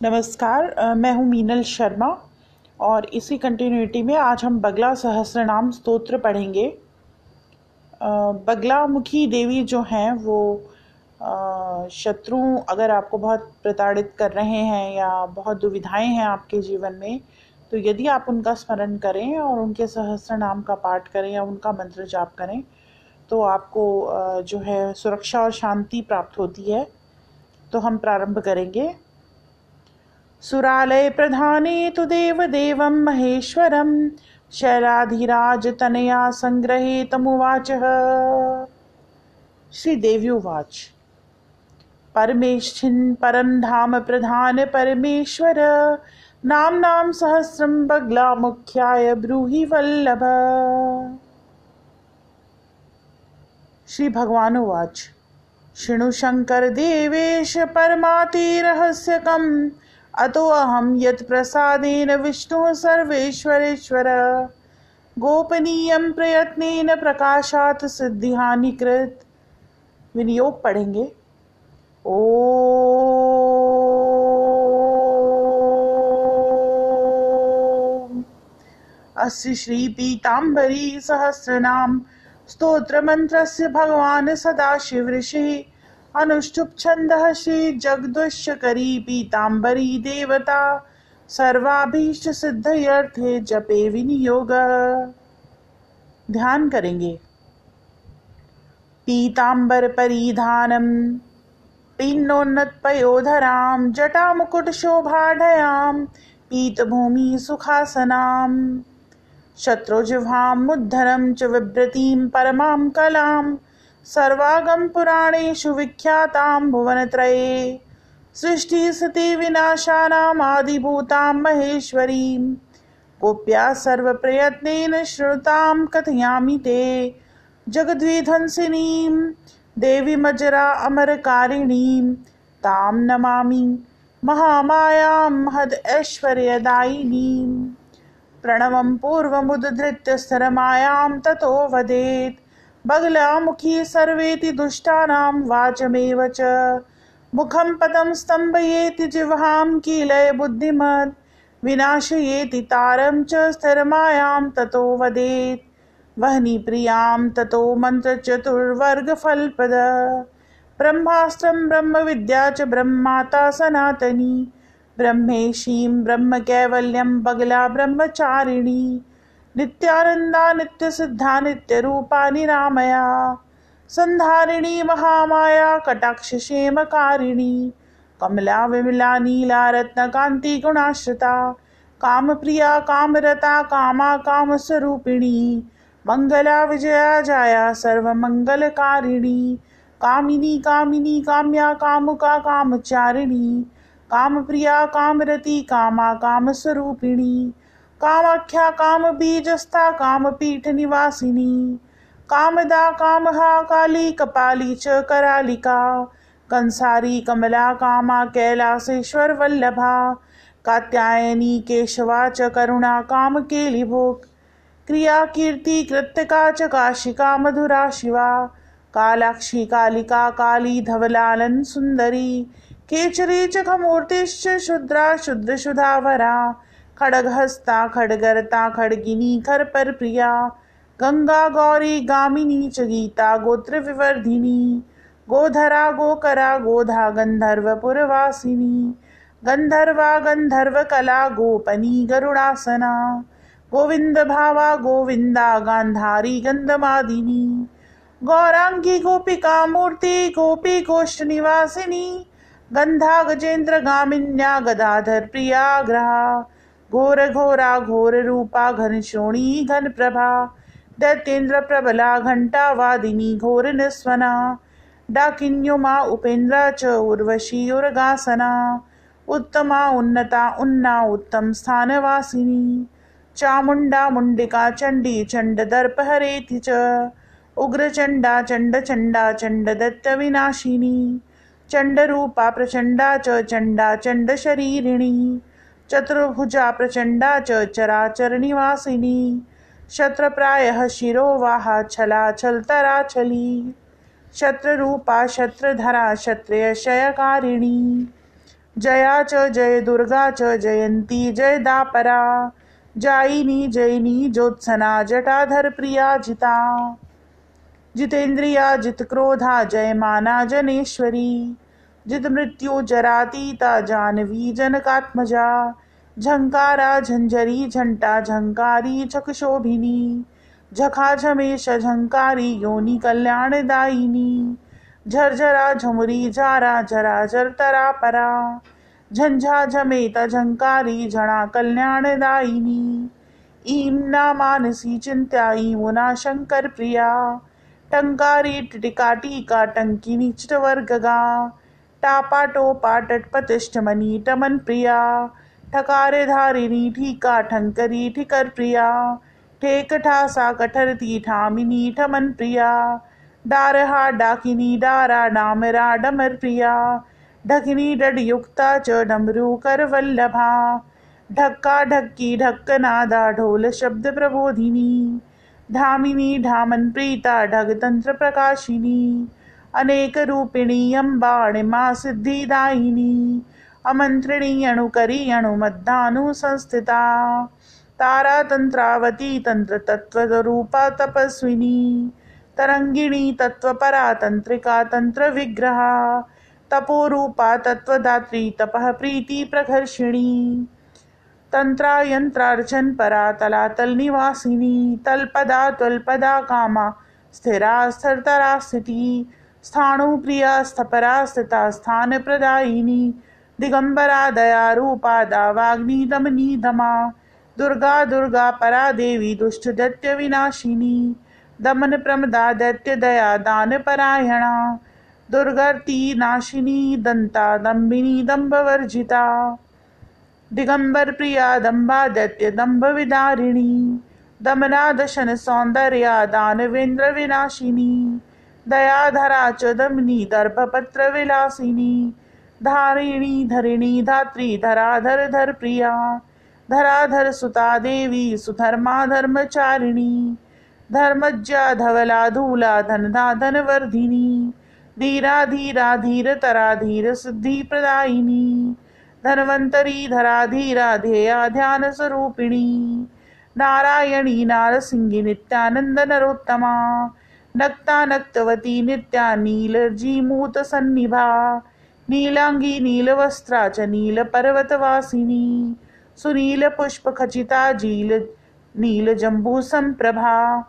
नमस्कार मैं हूँ मीनल शर्मा और इसी कंटिन्यूटी में आज हम बगला सहस्रनाम स्तोत्र पढ़ेंगे। बगला मुखी देवी जो हैं, वो शत्रु अगर आपको बहुत प्रताड़ित कर रहे हैं या बहुत दुविधाएँ हैं आपके जीवन में तो यदि आप उनका स्मरण करें और उनके सहस्र नाम का पाठ करें या उनका मंत्र जाप करें तो आपको जो है सुरक्षा और शांति प्राप्त होती है। तो हम प्रारंभ करेंगे। सुरालय प्रधाने तु देवदेवं महेश्वरं शैलाधिराजतनया सङ्ग्रहे तमुवाचः श्रीदेव्युवाच। परमेष्ठिन् परं धाम प्रधान परमेश्वर नाम्नां सहस्रं बगलामुख्याय ब्रूहि वल्लभ। श्री भगवान उवाच शृणु शङ्कर देवेश परमातिरहस्यकम् अतोऽहं यत्प्रसादेन विष्णुः सर्वेश्वरेश्वर। गोपनीयं प्रयत्नेन प्रकाशात् सिद्धिहानिकृत विनियोग पढ़ेंगे। ॐ अस्य श्रीपीताम्बरी सहस्रनाम स्तोत्रमन्त्रस्य भगवान् सदाशिवऋषिः। अनुष्ठुप् छन्दः श्रीजगदुष्यकरी पीताम्बरी देवता सर्वाभीष्टसिद्धयर्थे जपे विनियोग। ध्यान करेंगे। पीताम्बर परिधानम् पिन्नोन्नतपयोधरां पीतभूमि सुखासनाम् शत्रुजिह्वां मुद्धरं च विभ्रतीं परमां कलां सर्वागम पुराणेषु विख्यातां भुवनत्रये सृष्टिस्थिति विनाशानाम् आदिभूतां महेश्वरीं। गोप्या सर्वप्रयत्नेन श्रुतां कथयामि ते। जगद्विध्वंसिनीं, देवीमजरा अमरकारिणीं, तां नमामि महामायां महद ऐश्वर्यदायिनीम् प्रणवं पूर्वमुद्धृत्य स्तरमायां ततो वदेत्। बगलामुखी सर्वेति दुष्टानां वाचमेव च। मुखं पदं स्तम्भयेति जिह्वां कीलय बुद्धिमत्। विनाशयेति तारं च स्थिरमायां ततो वदेत्। वह्नि प्रियाँ ततो मन्त्रचतुर्वर्गफलप्रद ब्रह्मास्त्रं ब्रह्मविद्या च ब्रह्माता सनातनी। ब्रह्मेशीं ब्रह्मकैवल्यं बगला ब्रह्मचारिणी। नित्यानन्दा नित्यसिद्धा, नित्यरूपा, निरामया। सन्धारिणी महामाया कटाक्षक्षेमकारिणी कमला, विमला, नीला रत्नकान्ति गुणाश्रिता। काम प्रिया कामरता, कामा, कामस्वरूपिणी। मङ्गला विजया, जाया सर्वमङ्गलकारिणी कामिनी कामिनी, काम्या, कामुका, कामचारिणी। कामप्रिया, कामरती, कामा, कामस्वरूपिणी। कामाख्या कामबीजस्था कामपीठनिवासिनी कामदा कामहा काली कपाली च करालिका। कंसारी, कमला, कामा, कैलासेश्वर, वल्लभा। कात्यायनी, केशवा च करुणा, काम कामकेलिभोग क्रिया, कीर्ति कृत्यका च काशिका, मधुरा, शिवा। कालाक्षी, कालिका, काली, धवलालन, सुंदरी। केचरी च खमूर्तिश्च, शुद्रा शुद्रशुधावरा खड्गहस्ता, खड्गर्ता, खड्गिनी खरपरप्रिया गंगा गौरी, गामिनी च गीता गोत्रविवर्धिनी गोधरा, गोकरा, गोधा गन्धर्वपुरवासिनी गन्धर्वा गन्धर्वकला गोपनी, गरुडासना। गोविंद भावा गोविन्दा गान्धारी गन्धमादिनी गौराङ्गी गोपिका, मूर्ति, गोपी गोष्ठनिवासिनी गन्धा गजेन्द्र गामिन्या, गदाधर, प्रिया, ग्रहा। घोर घोरा, घोर रूपा, घन शोणी, घन प्रभा। दैत्येन्द्र प्रबला, घंटा वादिनी, घोर निस्वना। डाकिन्युमा उपेन्द्रा च, उर्वशी उर्गासना। उत्तमा उन्नता, उन्ना उत्तम स्थानवासिनी। चामुण्डा, मुण्डिका, चण्डी चण्डदर्पहरेति च। उग्रचण्डा चण्डचण्डा चण्डदत्तविनाशिनी चण्डरूपा प्रचण्डा च, चण्डा चण्डशरीरिणी चतुर्भुजा प्रचण्डा च चराचरनिवासिनी शत्रप्रायः शिरोवाहा छलाछलतराछली शत्रुरूपा शत्रधरा क्षत्रियशयकारिणी जया च जय दुर्गा च जयन्ती जय दापरा। जायिनी जयिनी ज्योत्सना जटाधर प्रिया जिता। जितेन्द्रिया जित क्रोधा जयमाना जनेश्वरी। जित मृत्यु जरातीता जानवी जनकात्मजा। झंकारा झंझरी झंटा झंकारी झकशोभिनी झखा झमेश झंकारी योनि कल्याणदायिनी। झरझरा झमुरी झारा झरा झरतरा परा। झंझा झमेत झंकारी झणा कल्याणदायिनी। ईं ना मानसी चिंत्या ईमुना शंकर प्रिया। टंकारी टिटिका टीका टंकिनी चिटवर्गगा टापा टोपा टटपतिष्ठमनी टमन प्रिया ठकारे धारिणी, ठीका ठंकरी ठिकर प्रिया ठेक ठासा कठरती ठामिनी ठमन प्रिया डारहा डाकिनी, डारा डामरा डमर प्रिया ढकिनी डडयुक्ता च डमरू कर वल्लभा ढक्का ढक्की ढक्क नादा ढोल शब्द प्रबोधिनी। धामिनी ढामन प्रीता ढग तंत्र प्रकाशिनी। अनेक रूपिणी अम्बा अणिमा सिद्धिदायिनी अमंत्रिणी, अणुकरी, अणुमद्दानु संस्थिता। तारा तंत्रावती तंत्र तत्व रूपा तपस्विनी। तरंगिणी, तत्वपरा, तंत्रिका तंत्र विग्रहा तपोरूपा, तत्वदात्री, तपः, प्रीति प्रघर्षिणी तंत्रा, यंत्रार्चन परा तलातल निवासिनी। तलपदा त्वल्पदा कामा। स्थिरा, स्थिरतरा स्थिति। स्थाणु प्रिया स्थपरा स्थिता स्थान प्रदायिनी, दिगंबरा दया रूपा दावाग्नि दमनी दमा, दुर्गा दुर्गा परा देवी दुष्ट दैत्य विनाशिनी, दमन प्रमदा दैत्य दया दान परायणा दुर्गति नाशिनी दंता दम्बिनी दम्भ वर्जिता दिगंबर प्रिया दम्बा दैत्य दम्भ विदारिणी दमना दशन सौंदर्या दानवेंद्र विनाशिनी दयाधरा च दमनी दर्भपत्र विलासिनी धारिणी, धरिणी, धात्री, धराधर धर प्रिया धराधर सुता देवी, सुधर्मा धर्मचारिणी धर्मज्या धवला धूला धनधा धनवर्धिनी धीरा धीरा, धीर तरा, धीर सिद्धि प्रदायिनी, धनवंतरी, धरा धीरा, ध्येया ध्यान स्वरूपिणी, नारायणी, नारसिंगी, नित्यानंद नरोत्तमा नक्ता नक्तवती नित्या नीलजीमूत सन्निभा नीलांगी नीलवस्त्रा च नीलपर्वतवासिनी सुनीलपुष्पखचिता जील नीलजम्बूसम्प्रभा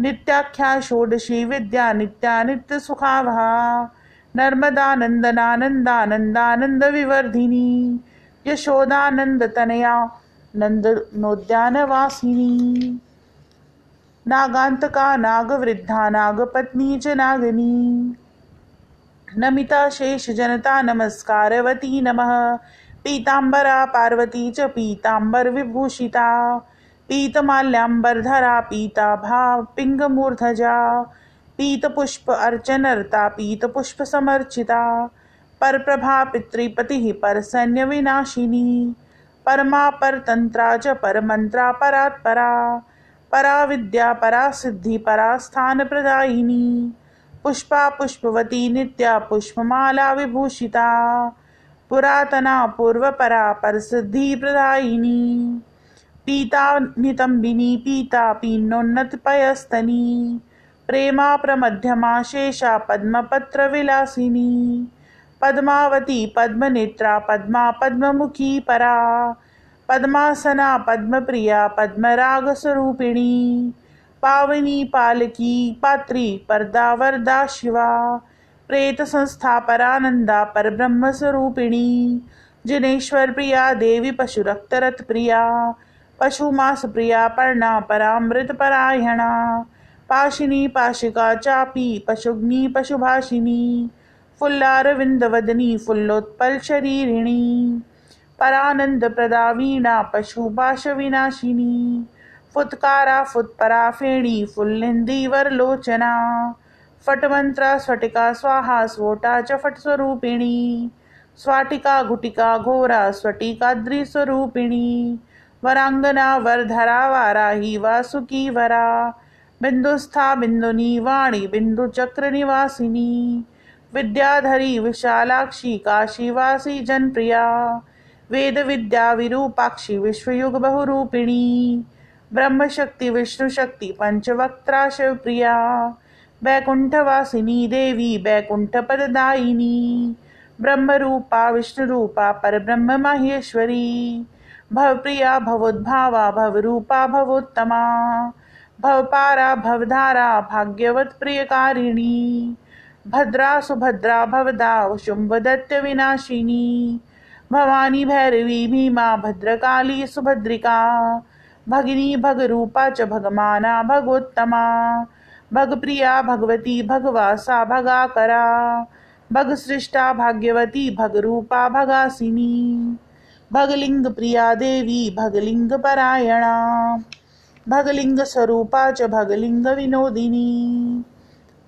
नित्याख्या षोडशी विद्या नित्या नित्यसुखावहा नर्मदानन्दनानन्दानन्दानन्द विवर्धिनी यशोदानन्दतनया नन्दनोद्यानवासिनी। नागान्तका नागवृद्धा नागपत्नी च नागिनी। नमिता शेषजनता नमस्कारवती नमः। पीताम्बरा पार्वती च पीताम्बर विभूषिता। पीतमाल्याम्बरधरा पीताभा पिङ्गमूर्धजा पीतपुष्प अर्चनर्ता पीतपुष्प समर्चिता। परप्रभा पितृपतिः परसैन्य विनाशिनी परमा परतंत्रा च परमंत्रा परात्परा। परा विद्या परा सिद्धि परा स्थान प्रदायिनी। पुष्पा, पुष्पवती, नित्या, पुष्पमाला विभूषिता। पुरातना, पूर्वपरा, परसिद्धि प्रदायिनी। पीता, नितंबिनी, पीता पीनोन्नत पयस्तनी प्रेमा, प्रमध्यमा, शेषा, पद्मपत्र विलासिनी। पद्मावती, पद्मनेत्रा, पद्मा, पद्ममुखी, परा। पद्मासना, पद्मप्रिया पद्मराग स्वरूपिणी पावनी, पालकी, पात्री पर्दा वरदा शिवा, प्रेत संस्था, परानंदा पर ब्रह्म स्वरूपिणी जिनेश्वर प्रिया, देवी पशु रक्त प्रिया, पशु मास प्रिया, पर्णा, परामृत परायणा, पाशिनी, पाशिका, चापी, पशुग्नि पशुभाषिनी फुल्लारविंद वदनी फुल्लोत्पल शरीरिणी परानंद प्रदा वीणा पशुभाष विनाशिनी फुत्कारा फुत्परा फेणी फुल्लिंदी वरलोचना फटमंत्रा स्फटिका स्वाहा, स्वोटा च फट स्वरूपिणी स्वाटिका घुटिका घोरा, स्वटिकाद्री स्वरूपिणी, वरांगना, वरधरा, वाराही, वासुकी, वरा, बिंदुस्था बिंदुनी वाणी बिंदु चक्र निवासिनी विद्याधरी, विशालाक्षी, काशीवासी, जनप्रिया वेद विद्या विरूपाक्षी विश्वयुग बहुरूपिणी ब्रह्म शक्ति विष्णु शक्ति पंचवक्त्रा शिवप्रिया वैकुंठवासिनी देवी वैकुंठ पददायिनी ब्रह्म रूपा विष्णु रूपा पर ब्रह्म माहेश्वरी, भवप्रिया, भवोद्भावा, भवरूपा, भवोत्तमा, भवपारा, भवधारा, भाग्यवत प्रियकारिणी, भद्रा, सुभद्रा, भवदा शुंभदत्त विनाशिनी भवानी भैरवी भीमा भद्रकाली सुभद्रिका। भगिनी भगरूपा च भगमाना भगोत्तमा। भगप्रिया भगवती भगवासा भगाकरा। भगसृष्टा भाग्यवती भगरूपा भगासिनी। भगलिंग प्रिया देवी भगलिंग परायणा भगलिंग स्वरूपा च भगलिंग विनोदिनी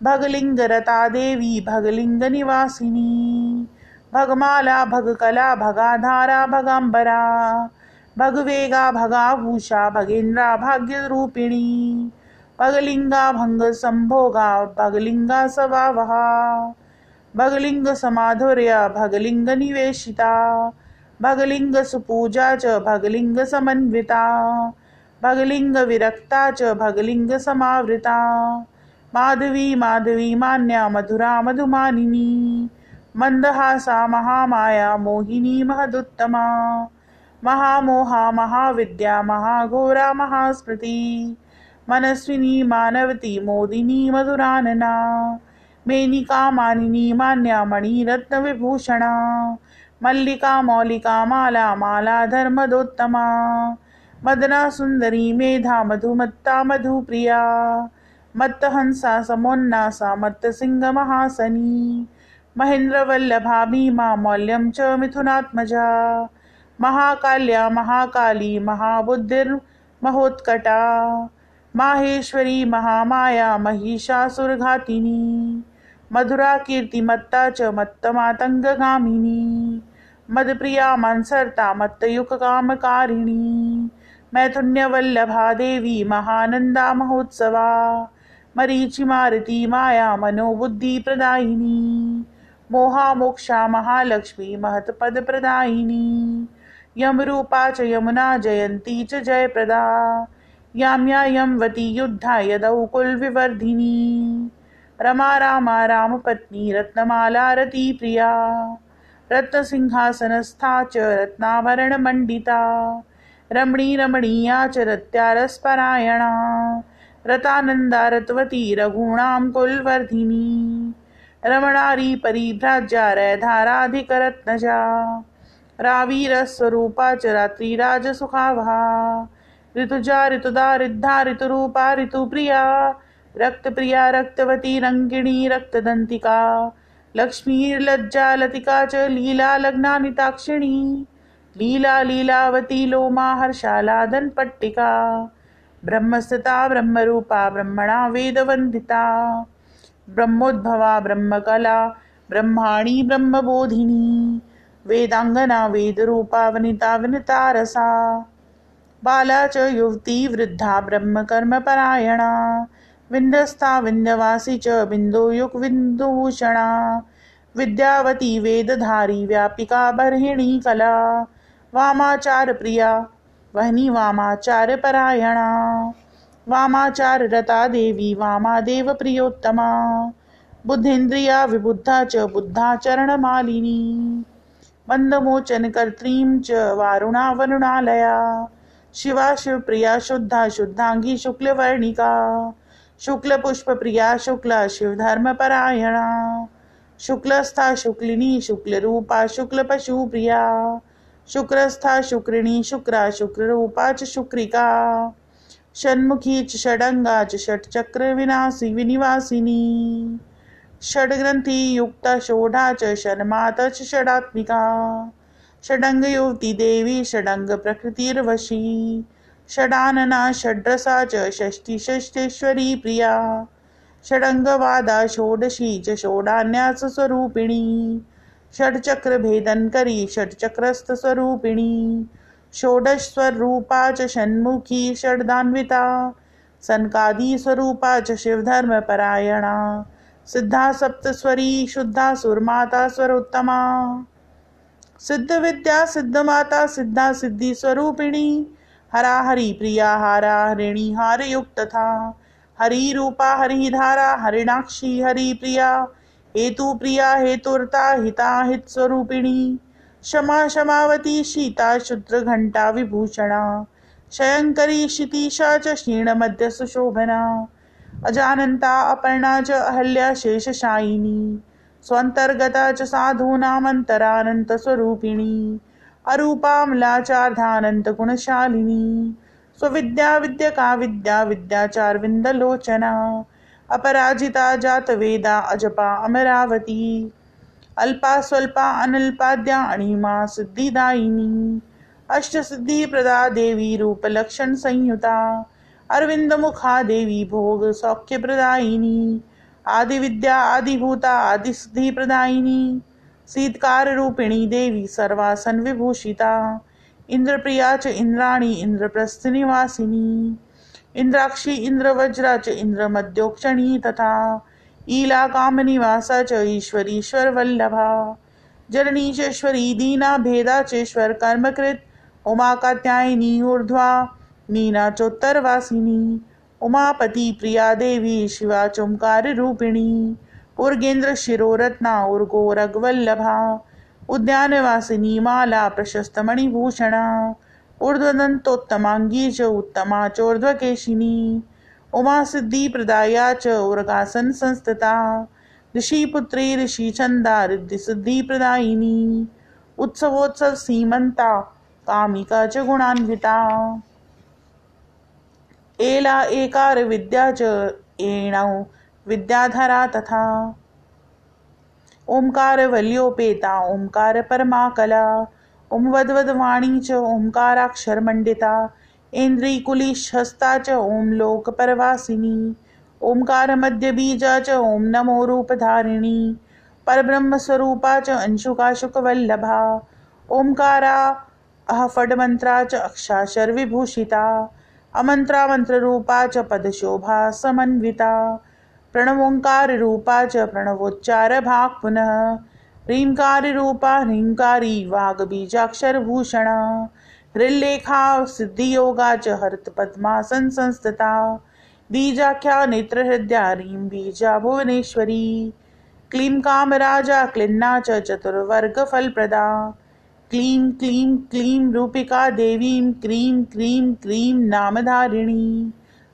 भगलिंग रता देवी भगलिंग निवासिनी भगमाला, भगकला, भगाधारा, भगांबरा। भगवेगा, भगाभूषा, भगेंद्रा, भाग्यरूपिणी। भगलिंगा भंग संभोगा भगलिंगा सवावहा। भगलिंग समाधुर्या, भगलिंग निवेशिता। भगलिंग सुपूजा च, भगलिंग समन्विता। भगलिंग विरक्ता च, भगलिंग समावृता। माधवी माधवी, मान्या, मधुरा, मधुमानिनी। मंदहासा महामाया, मोहिनी महदुत्तमा। महामोहा, महाविद्या, महाघोरा, महास्मृति। मनस्विनी, मानवती, मोदिनी, मधुरानना। मेनिका, मानिनी मान्या मणिरत्न विभूषणा मल्लिका, मौलिका, माला माला, धर्मदोत्तमा। मदना सुंदरी मेधा, मधुमत्ता, मधुप्रिया। मत्तहंसा समोन्नासा मत्तसिंह महासनी। महेन्द्रवल्लभा भीमा मौल्यं च मिथुनात्मजा। महाकाल्या महाकाली महाबुद्धिर्महोत्कटा। माहेश्वरी महामाया महिषासुरघातिनी। मधुरा कीर्तिमत्ता च मत्तमातङ्गगामिनी। मदप्रिया मत्सर्ता मत्तयुक्कामकारिणी मैथुन्यवल्लभा देवी महानन्दा महोत्सवा। मरीचिमारुति माया मनोबुद्धिप्रदायिनी। मोहा मोक्षा महालक्ष्मी महत्पदप्रदायिनी। यमरूपा च यमुना जयन्ती च जयप्रदा। याम्या यमवती युद्धा यदौ कुलविवर्धिनी रमा रामा रामपत्नी रत्नमाला प्रिया रत्नसिंहासनस्था च रत्नाभरणमण्डिता। रमणी रमणीया च रत्यारस्परायणा। रतानन्दा रतवती रघूणां कुलवर्धिनी। रमणारी परिभ्राज्या रैधाराधिकरत्नजा। रावीरस्वरूपा च रात्रिराजसुखावहा। ऋतुजा, ऋतुदा, ऋद्धा, ऋतुरूपा, ऋतुप्रिया। रक्तप्रिया, रक्तवती, रङ्गिणी, रक्तदन्तिका। लक्ष्मीर्लज्जा, लतिका च, लीला लग्नानिताक्षिणी लीला, लीलावती, लोमा हर्षालादनपट्टिका ब्रह्मस्थिता ब्रह्मरूपा, ब्रह्मणा, वेदवन्दिता। ब्रह्मोद्भवा ब्रह्मकला, ब्रह्माणी ब्रह्मबोधिनी वेदांगना वेदरूपा वनिता वनिता रसा बाला च युवती वृद्धा ब्रह्मकर्मपरायणा विन्ध्यस्था विन्ध्यवासी च बिन्दुयुक् बिन्दुभूषणा विद्यावती वेदधारी व्यापिका बर्हिणी कला वामाचार प्रिया वहनी वामाचार परायणा वामाचार रता देवी वामादेव प्रियोत्तमा बुद्धेन्द्रिया विबुद्धा च बुद्धाचरण मालिनी मंदमोचन कर्त्रीं च वारुणा वरुणालया शिवा शिवप्रिया शुद्धा शुद्धांगी शुक्लवर्णिका। शुक्लपुष्पप्रिया शुक्ला शिवधर्मपरायणा। शुक्लस्था शुक्लिनी शुक्लरूपा शुक्लपशुप्रिया। शुक्रस्था शुक्रिणी शुक्रा शुक्ररूपा च शुक्रिका। षण्मुखी च षडङ्गा च षट्चक्रविना विनिवासिनी। षड्ग्रन्थियुक्ता षोडा च षण्माता च षडात्मिका। षडङ्गयुवती देवी षडङ्गप्रकृतिर्वशी षडानना षड्रसा च षष्ठी षष्ठेश्वरी प्रिया। षडङ्गवादा षोडशी च षोडान्यासस्वरूपिणी षड्चक्रभेदन्करी षट्चक्रस्तस्वरूपिणी षोडशस्वरूपा च षण्मुखी षड्दान्विता, सनकादी स्वरूपा च शिवधर्मपरायणा, सिद्धा सप्तस्वरी, शुद्धा सुरमाता स्वरोत्तमा, सिद्ध विद्या, सिद्ध माता, सिद्धा सिद्धि स्वरूपिणी, हरा हरि प्रिया हारा, हरिणी हार युक्त था, हरि रूपा, हरि धारा, हरिणाक्षी, हरि प्रिया, हेतु प्रिया, हेतुर्ता, हिता, हित स्वरूपिणी क्षमा क्षमावती शीता शुद्र घंटा विभूषणा, शयंकरी क्षितीशा च क्षीणमध्य सुशोभना, अजानन्ता अपर्णा च अहल्या शेषशायिनी स्वन्तर्गता च साधूनामन्तरानन्तस्वरूपिणी अरूपामला चार्धानन्तगुणशालिनी स्वविद्या विद्यका विद्या विद्याचारविन्दलोचना अपराजिता जातवेदा अजपा अमरावती अल्पा स्वल्पा अनल्पाद्या अणिमा सिद्धिदायिनी। अष्टसिद्धिप्रदा देवी रूपलक्षण संयुता। अरविंद मुखा देवी भोग सौख्य प्रदायिनी। आदि विद्या आदिभूता आदि सिद्धि प्रदायिनी। शीतकार रूपिणी देवी सर्वासन विभूषिता इंद्रप्रिया च इंद्राणी, इंद्रप्रस्थ निवासिनी। इंद्राक्षी, इंद्रवज्रा च इंद्र इंद्रमद्योक्षणी तथा ईला कामनिवासा च ईश्वरीश्वर वल्लभा जननीचेश्वरी दीना भेदा चेश्वर कर्मकृत। उमा कात्यायनी ऊर्ध्वा मीना चोत्तरवासिनी उमापति प्रिया देवी शिवा चुमकार रूपिणी उर्गेन्द्र शिरोरत्ना उर्गोरगवल्लभा उद्यानवासिनी माला प्रशस्त मणिभूषणा ऊर्ध्वदन्तोत्तमाङ्गी च उत्तमा चोर्ध्वकेशिनी उमा सिद्धि प्रदाया च उर्गासन संस्थिता ऋषिपुत्री ऋषिचन्दा रिद्धिसिद्धिप्रदायिनी उत्सवोत्सव सीमंता, कामिका च गुणान्विता। एला एकार विद्या च, एणौ विद्याधरा तथा। ओंकार वल्योपेता, ओंकार परमा कला ओम वाणी च ओंकाराक्षर मंडिता इंद्री कुलिशस्ता च ओम लोक परवासिनी ओंकार मध्य बीजा च ओम नमो रूपधारिणी। परब्रह्म स्वरूपा च अंशुका शुक वल्लभा ओंकारा, अह फडमंत्रा च अक्षाशर विभूषिता अमंत्रा मंत्र रूपा च पद शोभा समन्विता। प्रणवोंकार रूपा च प्रणवोच्चार भाग पुनः। ह्रींकार रूपा ह्रींकारी वाग बीजाक्षर भूषणा हृल्लेखा सिद्धि योगा च हरत पद्मासन संस्थिता बीजाख्या नेत्र हृदया ह्रीं बीजा भुवनेश्वरी। क्लीं कामराजा, क्लिन्ना च चतुर्वर्ग फलप्रदा क्लीं क्लीं क्लीं रूपिका देवीं, क्रीं क्रीं क्रीं नामधारिणी।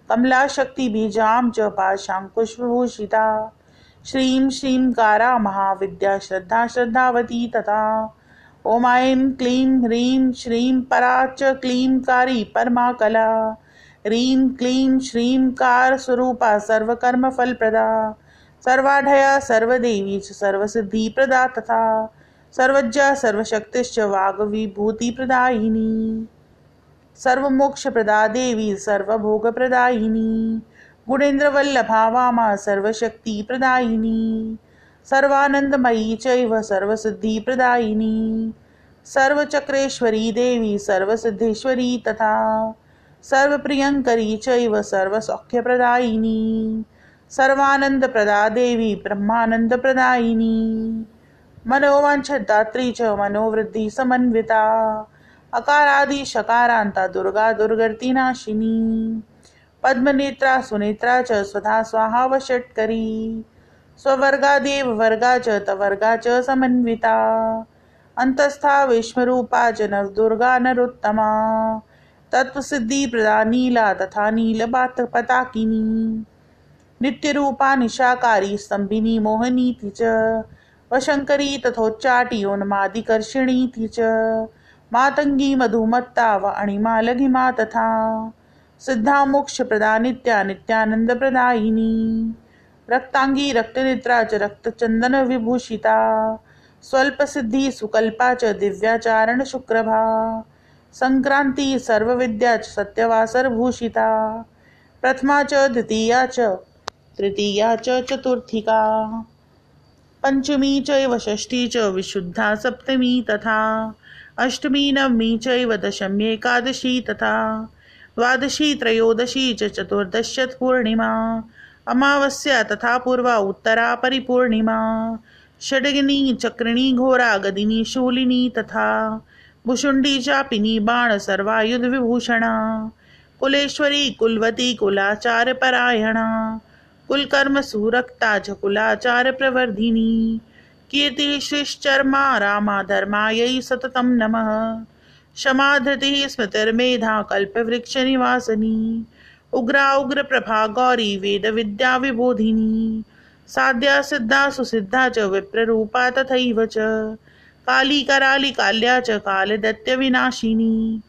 कमलाशक्तिबीजां च पाशाङ्कुशभूषिता। श्रीं श्रींकारा महाविद्या श्रद्धा, श्रद्धावती तथा ॐ ऐं क्लीं ह्रीं श्रीं परा च क्लींकारी परमा कला ह्रीं क्लीं श्रींकार स्वरूपा सर्वकर्मफलप्रदा। सर्वाढया सर्वदेवी च सर्वसिद्धिप्रदा तथा। सर्वज्ञा सर्वशक्तिश्च वाग्विभूतिप्रदायिनी। सर्वमोक्षप्रदा देवी सर्वभोगप्रदायिनी। गुणेन्द्रवल्लभा वामा सर्वशक्तिप्रदायिनी। सर्वानन्दमयी चैव सर्वसिद्धिप्रदायिनी। सर्वचक्रेश्वरी देवी सर्वसिद्धेश्वरी तथा सर्वप्रियङ्करी चैव सर्वसौख्यप्रदायिनी। सर्वानन्दप्रदा देवी ब्रह्मानन्दप्रदायिनी। मनोवांछदात्री च मनोवृद्धि समन्विता। अकारादि शकारांता दुर्गा दुर्गतिनाशिनी पद्मनेत्रा सुनेत्रा च स्वधा स्वाहा वषट्करी स्ववर्गा देव वर्गा च तवर्गा च समन्विता। अंतस्था विश्वरूपा च नवदुर्गा नरोत्तमा। तत्वसिद्धि प्रदा नीला तथा नील पताकिनी। नित्य रूपा निशाकारी स्तंभिनी मोहनीति च। वशंकरी तथोच्चाटी उन्मादिकर्षिणी च। मातंगी मधुमत्ता व अणिमा लघिमा तथा। सिद्धा मोक्ष प्रदा नित्या नित्यानंद प्रदायिनी। रक्तांगी रक्तनिद्रा च रक्तचंदन विभूषिता स्वल्प सिद्धि सुकल्पा च दिव्याचारण शुक्रभा, संक्रांति सर्वविद्या च सत्यवासर भूषिता प्रथमा च द्वितीया च तृतीया च चतुर्थिका, पंचमी चैव षष्ठी च विशुद्धा सप्तमी तथा, अष्टमी नवमी चैव दशमी एकादशी तथा, द्वादशी त्रयोदशी च चतुर्दश पूर्णिमा अमावस्या तथा पूर्वा उत्तरा परिपूर्णिमा षड्गिनी, चक्रिणी, घोरा, गदिनी, शूलिनी तथा भुषुंडी चापिनी, बाण सर्वायुध विभूषणा कुलेश्वरी, कुलवती कुलाचार परायणा कुलकर्म सुरक्ता कुलाचार प्रवर्धिनी कीर्ति श्रीश्चर्मा रामा धर्मायै सततं नमः क्षमा धृतिः स्मृतिर्मेधा कल्पवृक्ष निवासिनी उग्रा उग्र प्रभा गौरी वेद विद्या विबोधिनी। साध्या सिद्धा सुसिद्धा च विप्ररूपा तथैव च। काली कराली काल्या च कालदत्य विनाशिनी।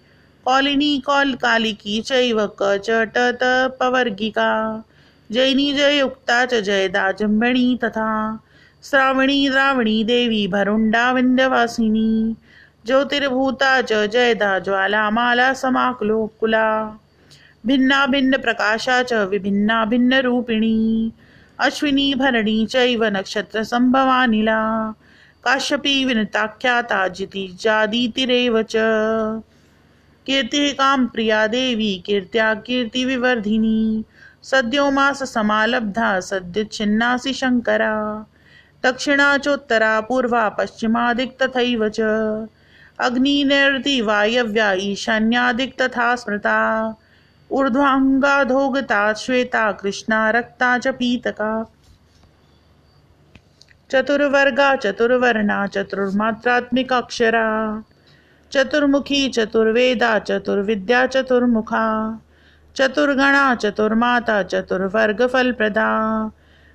कौलिनी कौल कालिकी चैव क च ट पवर्गिका। जैनी जयुक्ता च जयदा जम्बणी तथा। श्रावणी द्रावणी देवी भरुंडा विंध्यवासिनी। ज्योतिर्भूता च जयदा ज्वाला माला समाकुला भिन्ना भिन्न प्रकाशा च विभिन्ना भिन्न रूपिणी। अश्विनी भरणी चैव नक्षत्र संभवानिला काश्यपी विनताख्याता जिति जादीतिरेव च। कीर्तिः कां प्रिया देवी, कीर्त्या कीर्तिविवर्धिनी सद्यो मास समालब्धा, सद्युच्छिन्नासि शङ्करा दक्षिणा चोत्तरा पूर्वा पश्चिमादिक् तथैव च। अग्निनिर्ति वायव्या ईशान्यादिक् तथा स्मृता। ऊर्ध्वाङ्गाधोगता श्वेता, कृष्णा, रक्ता च पीतका। चतुर्वर्गा, चतुर्वर्णा, चतुर्मात्रात्मिकाक्षरा। चतुर्मुखी, चतुर्वेदा, चतुर्विद्या, चतुर्मुखा। चतुर्गणा, चतुर्माता चतुर्वर्ग चतुर्वर्गफलप्रदा।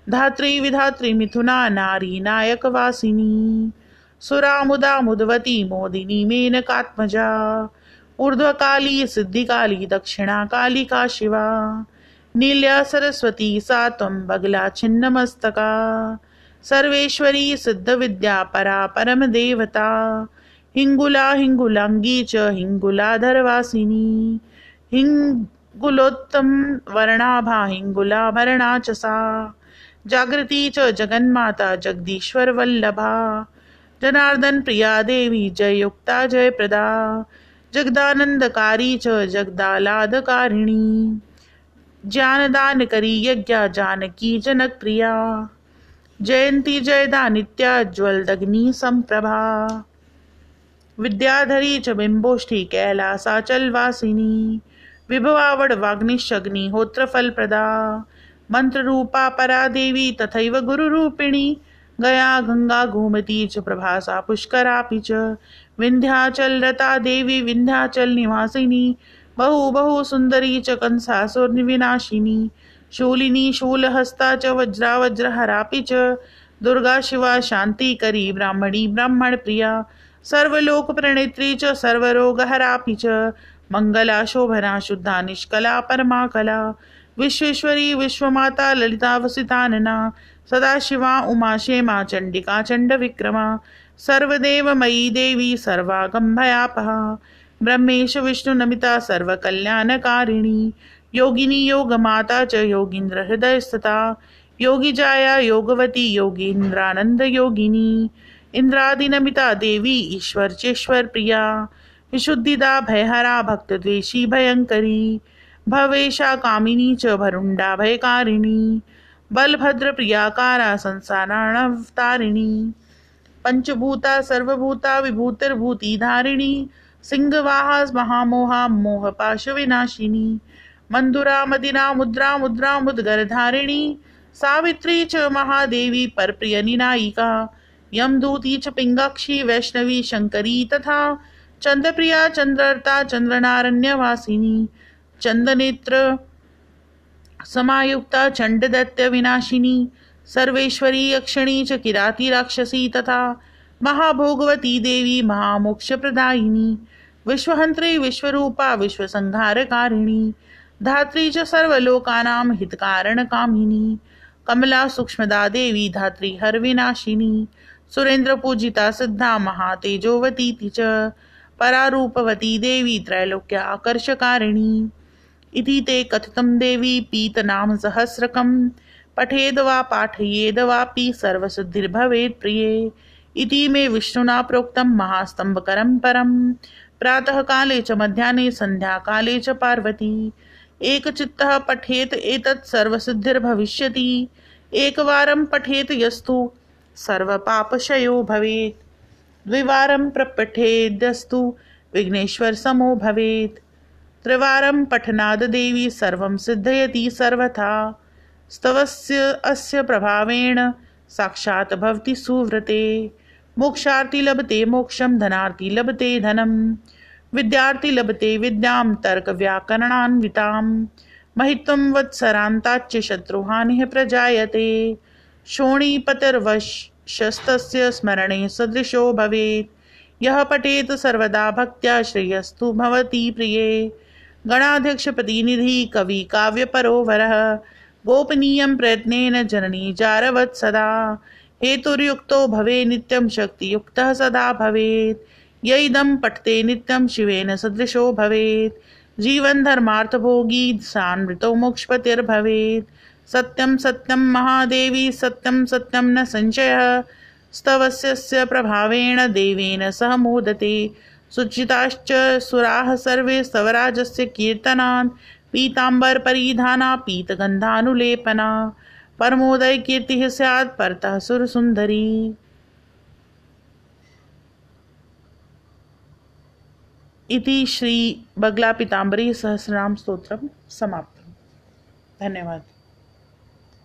धात्री, विधात्री, मिथुना, नारी नायक वासिनी सुरा मुदा मुदवती, मोदिनी, मेनकात्मजा। ऊर्ध्वकाली, सिद्धिकाली दक्षिणा कालिका शिवा। नील्या सरस्वती सा त्वं बगला छिन्नमस्तका। सर्वेश्वरी, सिद्धविद्या, परा परमदेवता हिङ्गुला हिङ्गुलाङ्गी च हिङ्गुलाधरवासिनी हिङ्गुलोत्तम वर्णाभा हिङ्गुलाभरणा च सा। जागृती च जगन्माता, जगदीश्वर वल्लभा। जनार्दन प्रिया देवी, जय युक्ता जगदानंदकारी च जगदालादकारिणी। ज्ञानदान करी यज्ञ जानकी जनक प्रिया जयंती जयदा नित्या ज्वलदग्नि संप्रभा। विद्याधरी च बिंबोष्ठी कैलासाचल वासिनी विभवावड वाग्निशग्नि होत्र फल प्रदा मंत्र रूपा परा देवी तथैव गुरुरूपिणी। गया गंगा गोमती च प्रभासा पुष्करापि च। विंध्याचल रता देवी, विंध्याचल निवासिनी। बहु बहु सुंदरी च कंसासुर्विनाशिनी शूलिनी शूलहस्ता च वज्रा वज्रहरापि च। दुर्गा शिवा शांति करी, ब्राह्मणी ब्राह्मण प्रिया। सर्वलोक प्रणेत्री च, सर्वरोगहरापि च। मंगला शोभना शुद्धा निष्कला परमा कला विश्वेश्वरी, विश्वमाता ललिता वसितानना सदाशिवा उमा क्षेमा चंडिका चंड विक्रमा। सर्वदेव मयी देवी सर्वागंभयापहा ब्रह्मेश विष्णु नमिता सर्वकल्याणकारिणी। योगिनी योगमाता च योगींद्र हृदय स्थिता योगी जाया योगवती योगींद्रानंद योगिनी। इंद्रादिनमिता देवी ईश्वर चेश्वर प्रिया। विशुद्धिदा भयहरा भक्त द्वेषी भयंकरी। भवेशा कामिनी च भरुंडा भयकारिणी। बलभद्र प्रियाकारा संसाराणवतारिणी। पंचभूता, सर्वभूता, विभूतिर्भूति धारिणी, सिंहवाहा, महामोहा विनाशिनी मंदुरा, मदिना, मुद्रा मुद्रा, मुद्गर धारिणी, सावित्री च महादेवी, परप्रिय निनायिका, यमदूती च पिंगाक्षी, वैष्णवी, शंकरी तथा चंद्रप्रिया चंद्रता चंद्रनारण्यवासिनी, चंदनेत्र, समायुक्ता चंडदत्त विनाशिनी सर्वेश्वरी यक्षणी च किराती राक्षसी तथा महाभोगवती देवी महामोक्ष प्रदायिनी विश्वहंत्री, विश्वरूपा, विश्वसंहारकारिणी, धात्री च सर्वलोकानां हितकारण कामिनी कमला सूक्ष्मदा देवी, धात्री हरविनाशिनी, सुरेंद्र पूजिता सिद्धा महातेजोवती च परारूपवती देवी त्रैलोक्य आकर्षकारिणी। इति ते कथितं देवी पीतनाम सहस्रकं पठेद वा पाठयेद वापि सर्वसिद्धिर्भवेत् प्रिये। इति मे विष्णुना प्रोक्तं महास्तम्भकरं परं। प्रातःकाले च मध्याह्ने, सन्ध्याकाले च पार्वती। एकचित्तः पठेत् एतत् सर्वसिद्धिर्भविष्यति एकवारं पठेत् यस्तु, सर्वपापशयो भवेत्। द्विवारं प्रपठेद्यस्तु, विघ्नेश्वर समो भवेत्। त्रिवारं पठनाद देवी सर्वं सिद्धयति सर्वथा। स्तवस्य अस्य प्रभावेण, साक्षात् भवति सुव्रते। मोक्षार्थी लभते मोक्षं, धनार्थी लभते धनम् विद्यार्थी लभते विद्यां तर्कव्याकरणान्वितां महित्वं वत्सरान्ताच्च शत्रुहानिः प्रजायते। शोणीपतिर्वशस्तस्य स्मरणे सदृशो भवेत्। यः पठेत् सर्वदा भक्त्या श्रेयस्तु भवति प्रिये। गणाध्यक्षप्रतिनिधि कवि काव्यपरो वरः। गोपनीयं प्रयत्नेन जननी जारवत् सदा। हेतुर्युक्तो भवे नित्यं शक्तियुक्तः सदा भवेत्। य इदं पठते नित्यं शिवेन सदृशो भवेत्। जीवन धर्मार्थभोगी सान्मृतो मोक्षपतिर्भवेत्। सत्यं सत्यं महादेवी सत्यं सत्यं न संशयः। स्तवस्य प्रभावेण देवेन सह मोदते। सुचिताश्च सुराः सर्वे स्तवराजस्य कीर्तनान्। पीताम्बरपरिधाना पीतगंधानुलेपना। परमोदय कीर्ति स्यात् परतः सुंदरी। इति श्री बगला पीताम्बरी सहस्रनाम स्त्रोत्र समाप्त धन्यवाद।